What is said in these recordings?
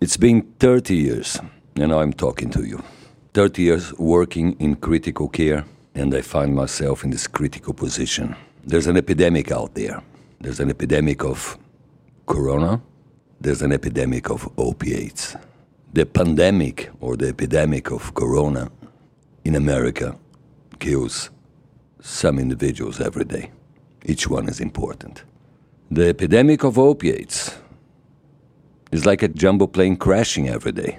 It's been 30 years, and I'm talking to you. 30 years working in critical care, and I find myself in this critical position. There's an epidemic out there. There's an epidemic of corona, there's an epidemic of opiates. The pandemic or the epidemic of corona in America kills some individuals every day. Each one is important. The epidemic of opiates is like a jumbo plane crashing every day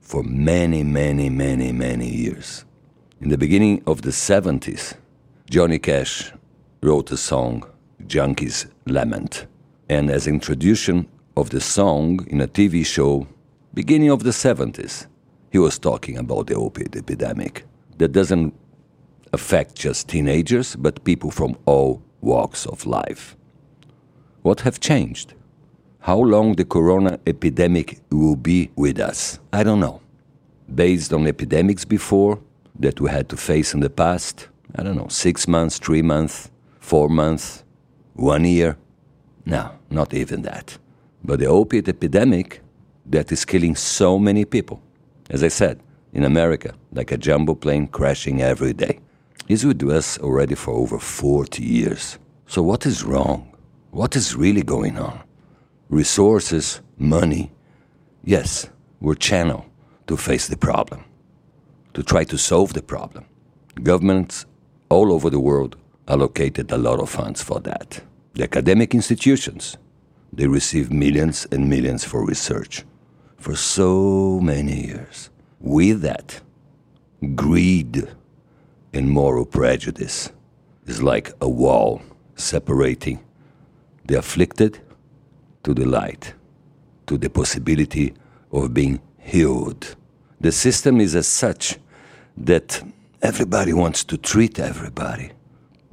for many, many, many, many years. In the beginning of the 70s, Johnny Cash wrote a song, Junkie's Lament. And as introduction of the song in a TV show, beginning of the 70s, he was talking about the opiate epidemic that doesn't affect just teenagers, but people from all walks of life. What have changed? How long the corona epidemic will be with us? I don't know. Based on epidemics before that we had to face in the past, I don't know, six months, three months, four months, one year. No, not even that. But the opiate epidemic that is killing so many people, as I said, in America, like a jumbo plane crashing every day, is with us already for over 40 years. So, what is wrong? What is really going on? Resources, money, yes, were channeled to face the problem, to try to solve the problem. Governments all over the world allocated a lot of funds for that. The academic institutions, they receive millions and millions for research for so many years. With that, greed and moral prejudice is like a wall separating the afflicted to the light, to the possibility of being healed. The system is as such that everybody wants to treat everybody,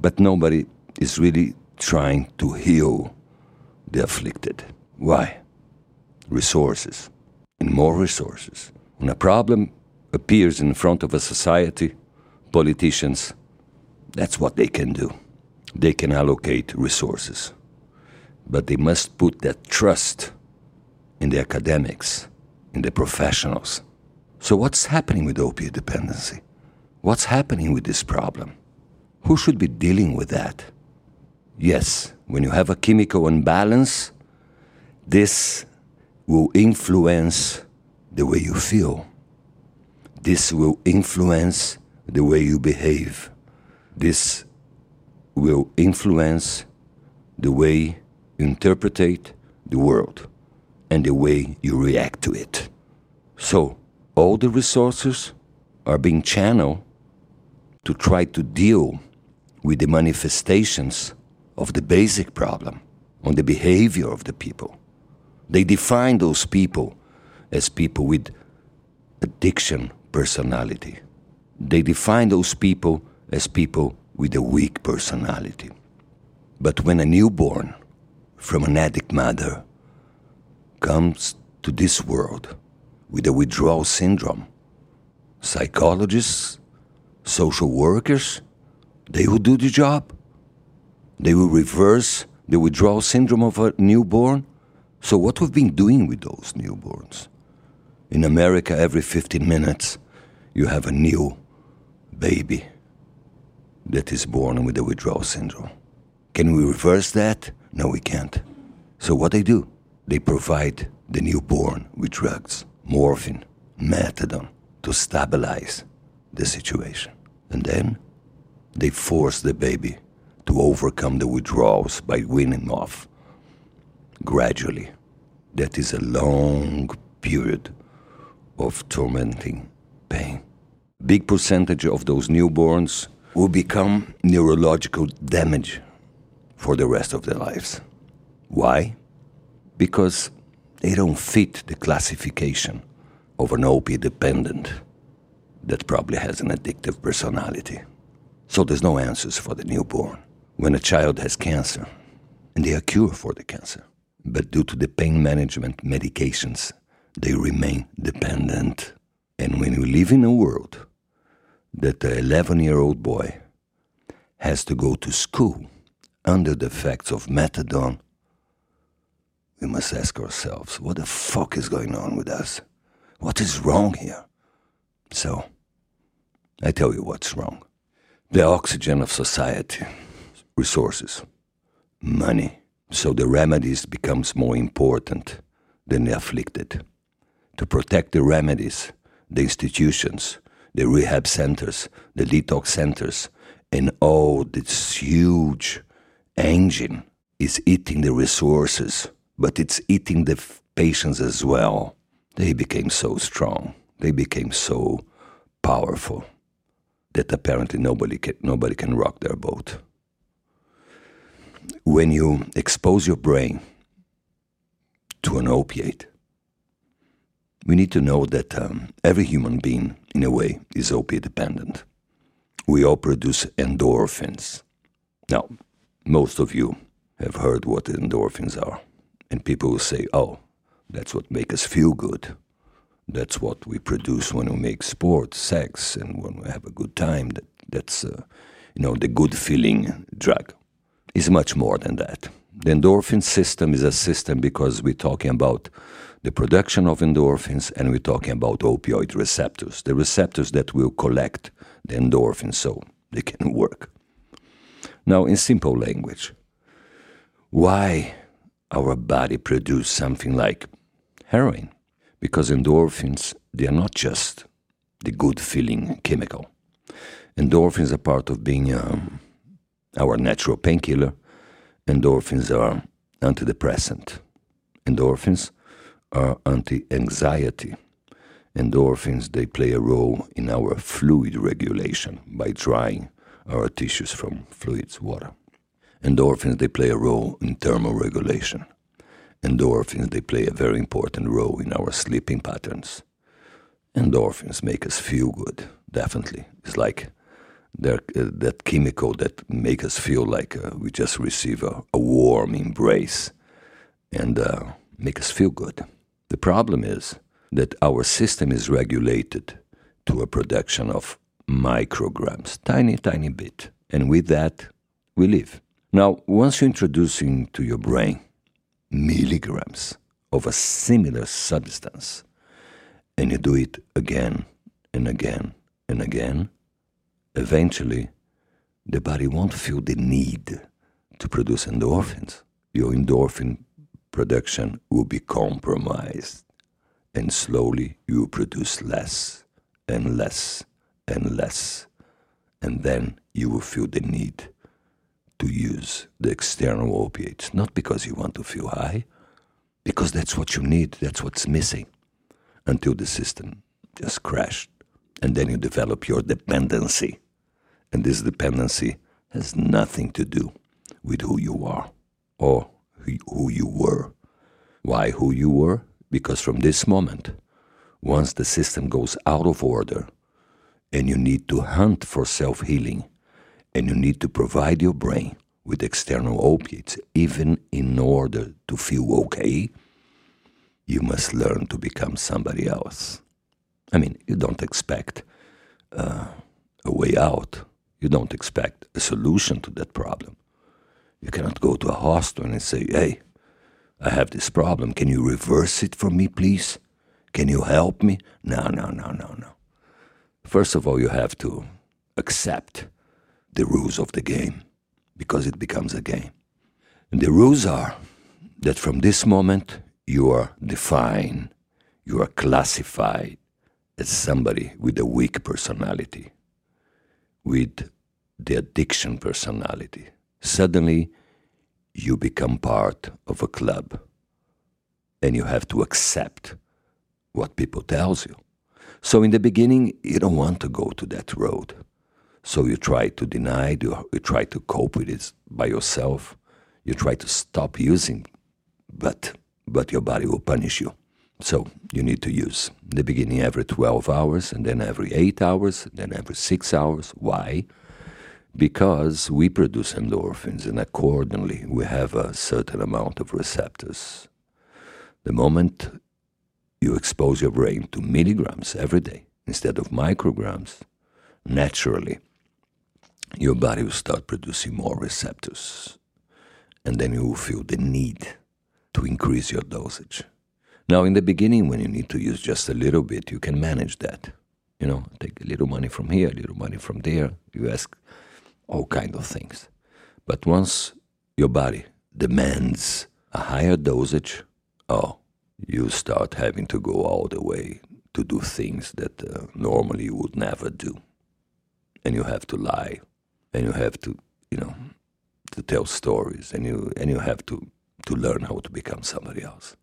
but nobody is really trying to heal the afflicted. Why? Resources and more resources. When a problem appears in front of a society, politicians, that's what they can do. They can allocate resources. But they must put that trust in the academics, in the professionals. So, what's happening with opiate dependency? What's happening with this problem? Who should be dealing with that? Yes, when you have a chemical imbalance, this will influence the way you feel. This will influence the way you behave. This will influence the way you interpret the world and the way you react to it. So, all the resources are being channeled to try to deal with the manifestations of the basic problem on the behavior of the people. They define those people as people with addiction personality. They define those people as people with a weak personality. But when a newborn from an addict mother comes to this world with a withdrawal syndrome, psychologists, social workers, they will do the job. They will reverse the withdrawal syndrome of a newborn. So, what we've been doing with those newborns? In America, every 15 minutes, you have a new baby that is born with a withdrawal syndrome. Can we reverse that? No, we can't. So, what they do? They provide the newborn with drugs, morphine, methadone, to stabilize the situation. And then they force the baby to overcome the withdrawals by weaning off gradually. That is a long period of tormenting pain. Big percentage of those newborns will become neurological damage for the rest of their lives. Why? Because they don't fit the classification of an opiate dependent that probably has an addictive personality. So there's no answers for the newborn. When a child has cancer, and they are cured for the cancer, but due to the pain management medications, they remain dependent. And when you live in a world that the 11 year old boy has to go to school under the effects of methadone, we must ask ourselves what the fuck is going on with us? What is wrong here? So, I tell you what's wrong the oxygen of society, resources, money. So the remedies becomes more important than the afflicted. To protect the remedies, the institutions, the rehab centers, the detox centers, and all this huge engine is eating the resources, but it's eating the patients as well. They became so strong. They became so powerful that apparently nobody can, nobody can rock their boat. When you expose your brain to an opiate, we need to know that um, every human being, in a way, is opiate dependent. We all produce endorphins. Now, most of you have heard what endorphins are, and people will say, oh, that's what makes us feel good. That's what we produce when we make sport, sex, and when we have a good time. That, that's, uh, you know, the good feeling drug. Is much more than that. The endorphin system is a system because we're talking about the production of endorphins and we're talking about opioid receptors, the receptors that will collect the endorphins so they can work. Now, in simple language, why our body produce something like heroin? because endorphins they are not just the good feeling chemical. Endorphins are part of being um, our natural painkiller. Endorphins are antidepressant. Endorphins are anti-anxiety. Endorphins they play a role in our fluid regulation by drying our tissues from fluids, water. Endorphins they play a role in thermoregulation endorphins they play a very important role in our sleeping patterns. Endorphins make us feel good, definitely. It's like uh, that chemical that make us feel like uh, we just receive a, a warm embrace and uh, make us feel good. The problem is that our system is regulated to a production of micrograms, tiny, tiny bit. And with that, we live. Now, once you introduce into your brain milligrams of a similar substance, and you do it again and again and again, eventually the body won't feel the need to produce endorphins. Your endorphin production will be compromised, and slowly you produce less and less and less, and then you will feel the need to use the external opiates, not because you want to feel high, because that's what you need, that's what's missing, until the system just crashed. And then you develop your dependency. And this dependency has nothing to do with who you are or who you were. Why who you were? Because from this moment, once the system goes out of order and you need to hunt for self healing, and you need to provide your brain with external opiates, even in order to feel okay, you must learn to become somebody else. I mean, you don't expect uh, a way out. You don't expect a solution to that problem. You cannot go to a hospital and say, hey, I have this problem. Can you reverse it for me, please? Can you help me? No, no, no, no, no. First of all, you have to accept the rules of the game because it becomes a game. And the rules are that from this moment you are defined, you are classified as somebody with a weak personality, with the addiction personality. Suddenly you become part of a club and you have to accept what people tells you. So in the beginning you don't want to go to that road so you try to deny it, you, you try to cope with it by yourself, you try to stop using, but, but your body will punish you. So you need to use in the beginning every 12 hours, and then every 8 hours, then every 6 hours. Why? Because we produce endorphins, and accordingly, we have a certain amount of receptors. The moment you expose your brain to milligrams every day instead of micrograms, naturally your body will start producing more receptors. And then you will feel the need to increase your dosage. Now, in the beginning, when you need to use just a little bit, you can manage that. You know, take a little money from here, a little money from there. You ask all kind of things. But once your body demands a higher dosage, oh, you start having to go all the way to do things that uh, normally you would never do. And you have to lie, and you have to, you know, to tell stories, and you and you have to to learn how to become somebody else.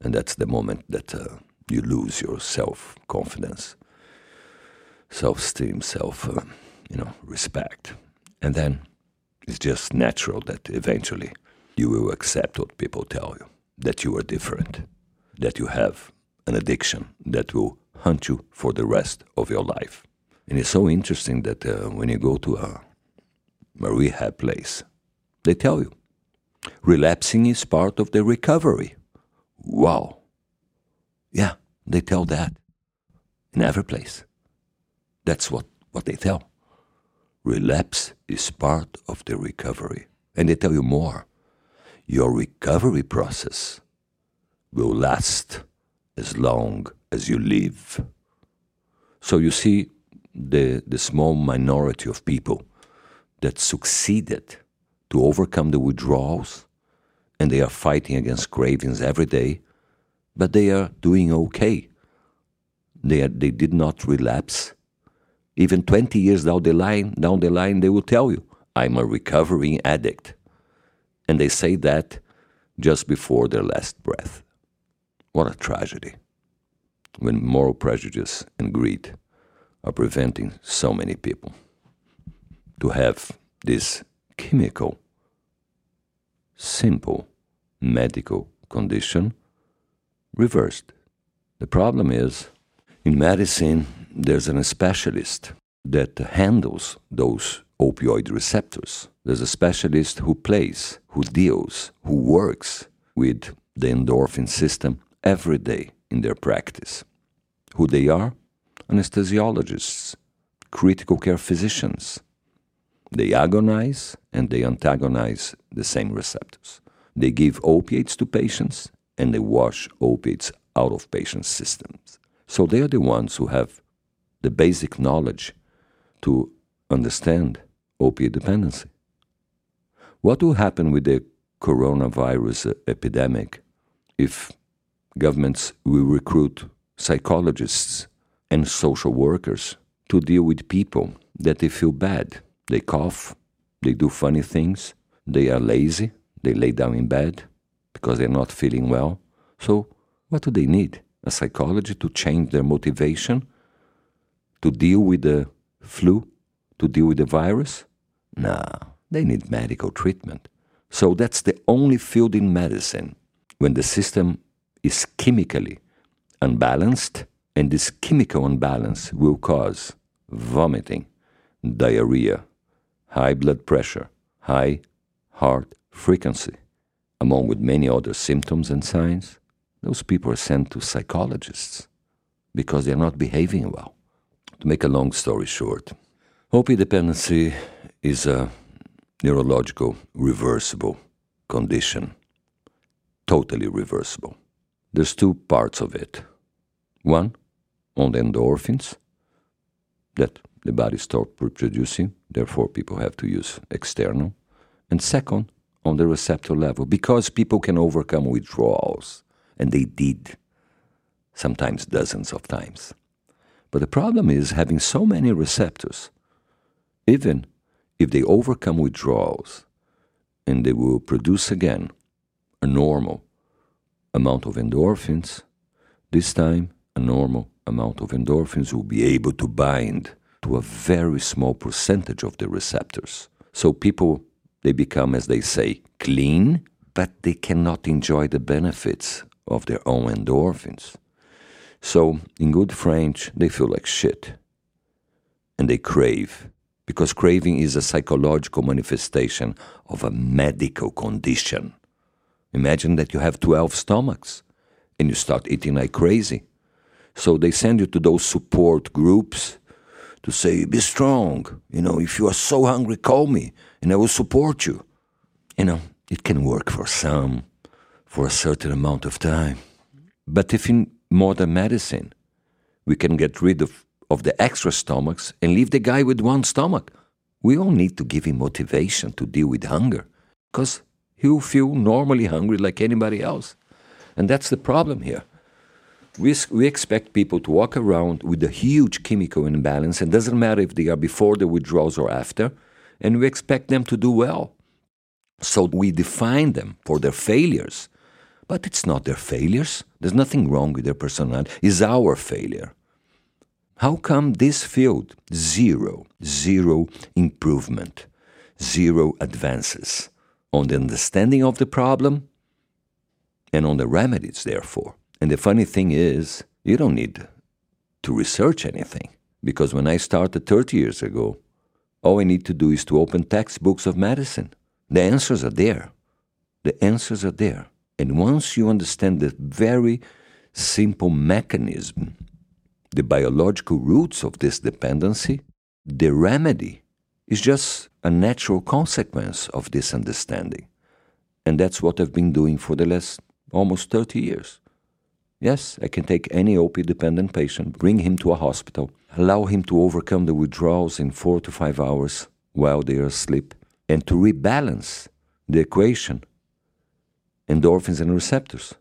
And that's the moment that uh, you lose your self confidence, self esteem, self, uh, you know, respect, and then it's just natural that eventually you will accept what people tell you that you are different, that you have an addiction that will haunt you for the rest of your life. And it's so interesting that uh, when you go to a, a rehab place, they tell you relapsing is part of the recovery. Wow. Yeah, they tell that in every place. That's what, what they tell. Relapse is part of the recovery. And they tell you more. Your recovery process will last as long as you live. So you see the, the small minority of people that succeeded to overcome the withdrawals and they are fighting against cravings every day, but they are doing okay. They, are, they did not relapse. Even 20 years down the line, down the line, they will tell you, I'm a recovering addict. And they say that just before their last breath. What a tragedy when moral prejudice and greed are preventing so many people to have this chemical, simple medical condition reversed. The problem is in medicine, there's a specialist that handles those opioid receptors. There's a specialist who plays, who deals, who works with the endorphin system every day in their practice. Who they are? Anesthesiologists, critical care physicians. They agonize and they antagonize the same receptors. They give opiates to patients and they wash opiates out of patients' systems. So they are the ones who have the basic knowledge to understand opiate dependency. What will happen with the coronavirus epidemic if governments will recruit psychologists and social workers to deal with people that they feel bad? They cough, they do funny things, they are lazy, they lay down in bed because they're not feeling well. So, what do they need? A psychology to change their motivation? To deal with the flu? To deal with the virus? No, they need medical treatment. So, that's the only field in medicine when the system is chemically unbalanced, and this chemical imbalance will cause vomiting, diarrhea, high blood pressure, high heart frequency, among with many other symptoms and signs, those people are sent to psychologists because they're not behaving well. To make a long story short, opiate dependency is a neurological reversible condition, totally reversible. There's two parts of it. One, on the endorphins that the body stops producing, therefore people have to use external. And second, on the receptor level because people can overcome withdrawals, and they did, sometimes dozens of times. But the problem is having so many receptors, even if they overcome withdrawals and they will produce again a normal amount of endorphins, this time a normal amount of endorphins will be able to bind to a very small percentage of the receptors. So people they become, as they say, clean, but they cannot enjoy the benefits of their own endorphins. So, in good French, they feel like shit. And they crave, because craving is a psychological manifestation of a medical condition. Imagine that you have 12 stomachs and you start eating like crazy. So they send you to those support groups to say, be strong. You know, if you are so hungry, call me and I will support you. You know, it can work for some. for a certain amount of time. But if in modern medicine we can get rid of, of the extra stomachs and leave the guy with one stomach, we all need to give him motivation to deal with hunger because he'll feel normally hungry like anybody else. And that's the problem here. We, we expect people to walk around with a huge chemical imbalance, and doesn't matter if they are before the withdrawals or after, and we expect them to do well. So we define them for their failures, but it's not their failures. There's nothing wrong with their personality. It's our failure. How come this field zero, zero improvement, zero advances on the understanding of the problem and on the remedies, therefore? And the funny thing is, you don't need to research anything because when I started 30 years ago, all I need to do is to open textbooks of medicine. The answers are there. The answers are there. And once you understand the very simple mechanism the biological roots of this dependency, the remedy is just a natural consequence of this understanding. And that's what I've been doing for the last almost 30 years. Yes, I can take any opiate dependent patient, bring him to a hospital, allow him to overcome the withdrawals in four to five hours while they are asleep, and to rebalance the equation endorphins and receptors.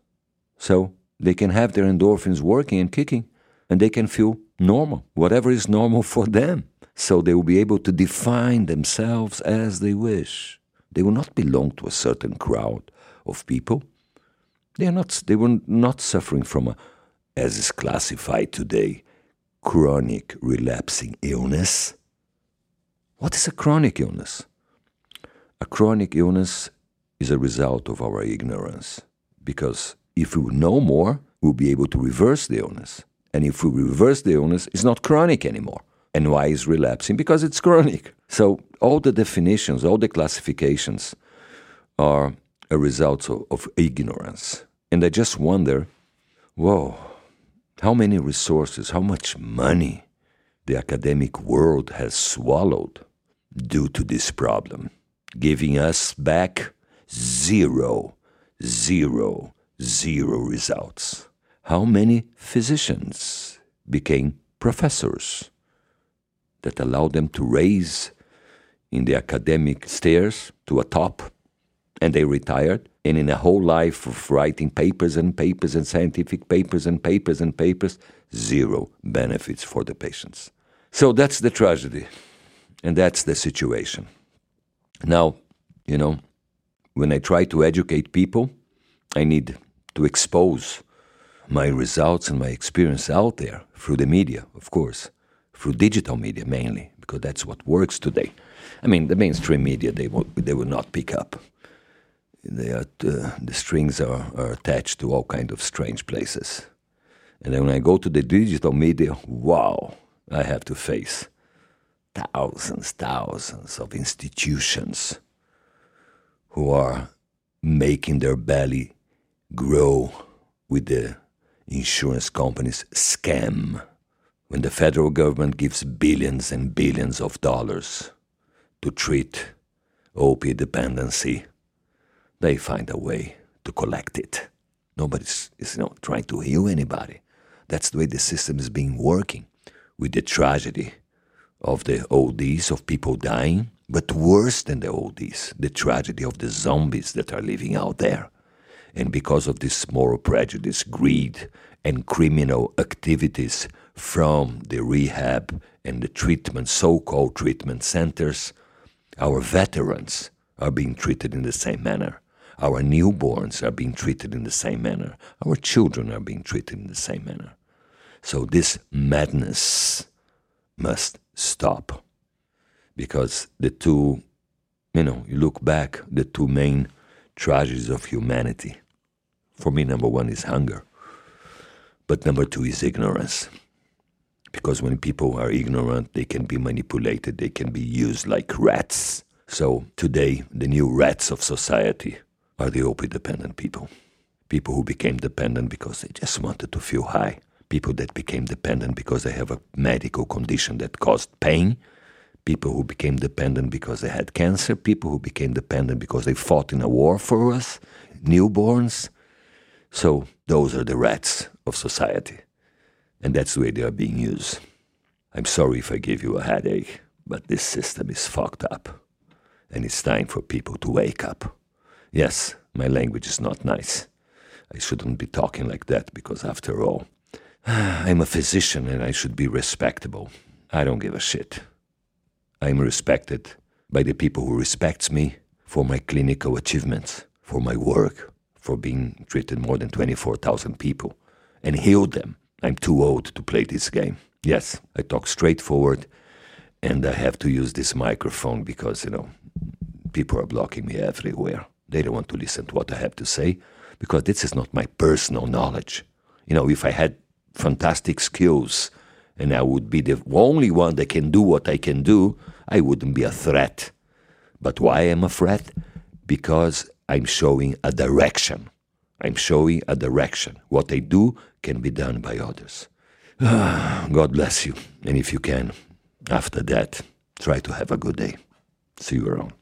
So they can have their endorphins working and kicking and they can feel normal, whatever is normal for them. So they will be able to define themselves as they wish. They will not belong to a certain crowd of people. They are not. They were not suffering from a, as is classified today, chronic relapsing illness. What is a chronic illness? A chronic illness is a result of our ignorance. Because if we know more, we'll be able to reverse the illness. And if we reverse the illness, it's not chronic anymore. And why is relapsing? Because it's chronic. So all the definitions, all the classifications are a result of, of ignorance. And I just wonder, whoa, how many resources, how much money the academic world has swallowed due to this problem, giving us back zero, zero, zero results how many physicians became professors that allowed them to raise in the academic stairs to a top and they retired. And in a whole life of writing papers and papers and scientific papers and papers and papers zero benefits for the patients. So that's the tragedy and that's the situation. Now you know when i try to educate people i need to expose my results and my experience out there through the media, of course, through digital media mainly, because that's what works today. I mean, the mainstream media they will, they will not pick up. They are, uh, the strings are, are attached to all kind of strange places. And then when I go to the digital media, wow, I have to face thousands, thousands of institutions who are making their belly grow with the insurance companies scam when the federal government gives billions and billions of dollars to treat opiate dependency, they find a way to collect it. Nobody's is, you know, trying to heal anybody. That's the way the system is being working with the tragedy of the ODs, of people dying, but worse than the ODs, the tragedy of the zombies that are living out there. And because of this moral prejudice, greed, and criminal activities from the rehab and the treatment, so called treatment centers, our veterans are being treated in the same manner. Our newborns are being treated in the same manner. Our children are being treated in the same manner. So this madness must stop. Because the two, you know, you look back, the two main tragedies of humanity. For me, number one is hunger. But number two is ignorance. Because when people are ignorant, they can be manipulated, they can be used like rats. So today, the new rats of society are the opiate dependent people. People who became dependent because they just wanted to feel high. People that became dependent because they have a medical condition that caused pain people who became dependent because they had cancer, people who became dependent because they fought in a war for us, newborns, So those are the rats of society. And that's the way they are being used. I'm sorry if I gave you a headache, but this system is fucked up. And it's time for people to wake up. Yes, my language is not nice. I shouldn't be talking like that because, after all, I'm a physician and I should be respectable. I don't give a shit. I'm respected by the people who respects me for my clinical achievements, for my work, for being treated more than 24,000 people and healed them. I'm too old to play this game. Yes, I talk straightforward and I have to use this microphone because, you know, people are blocking me everywhere. They don't want to listen to what I have to say because this is not my personal knowledge. You know, if I had fantastic skills and I would be the only one that can do what I can do, I wouldn't be a threat. But why am a threat? Because I'm showing a direction. I'm showing a direction. What I do can be done by others. God bless you. And if you can, after that, try to have a good day. See you around.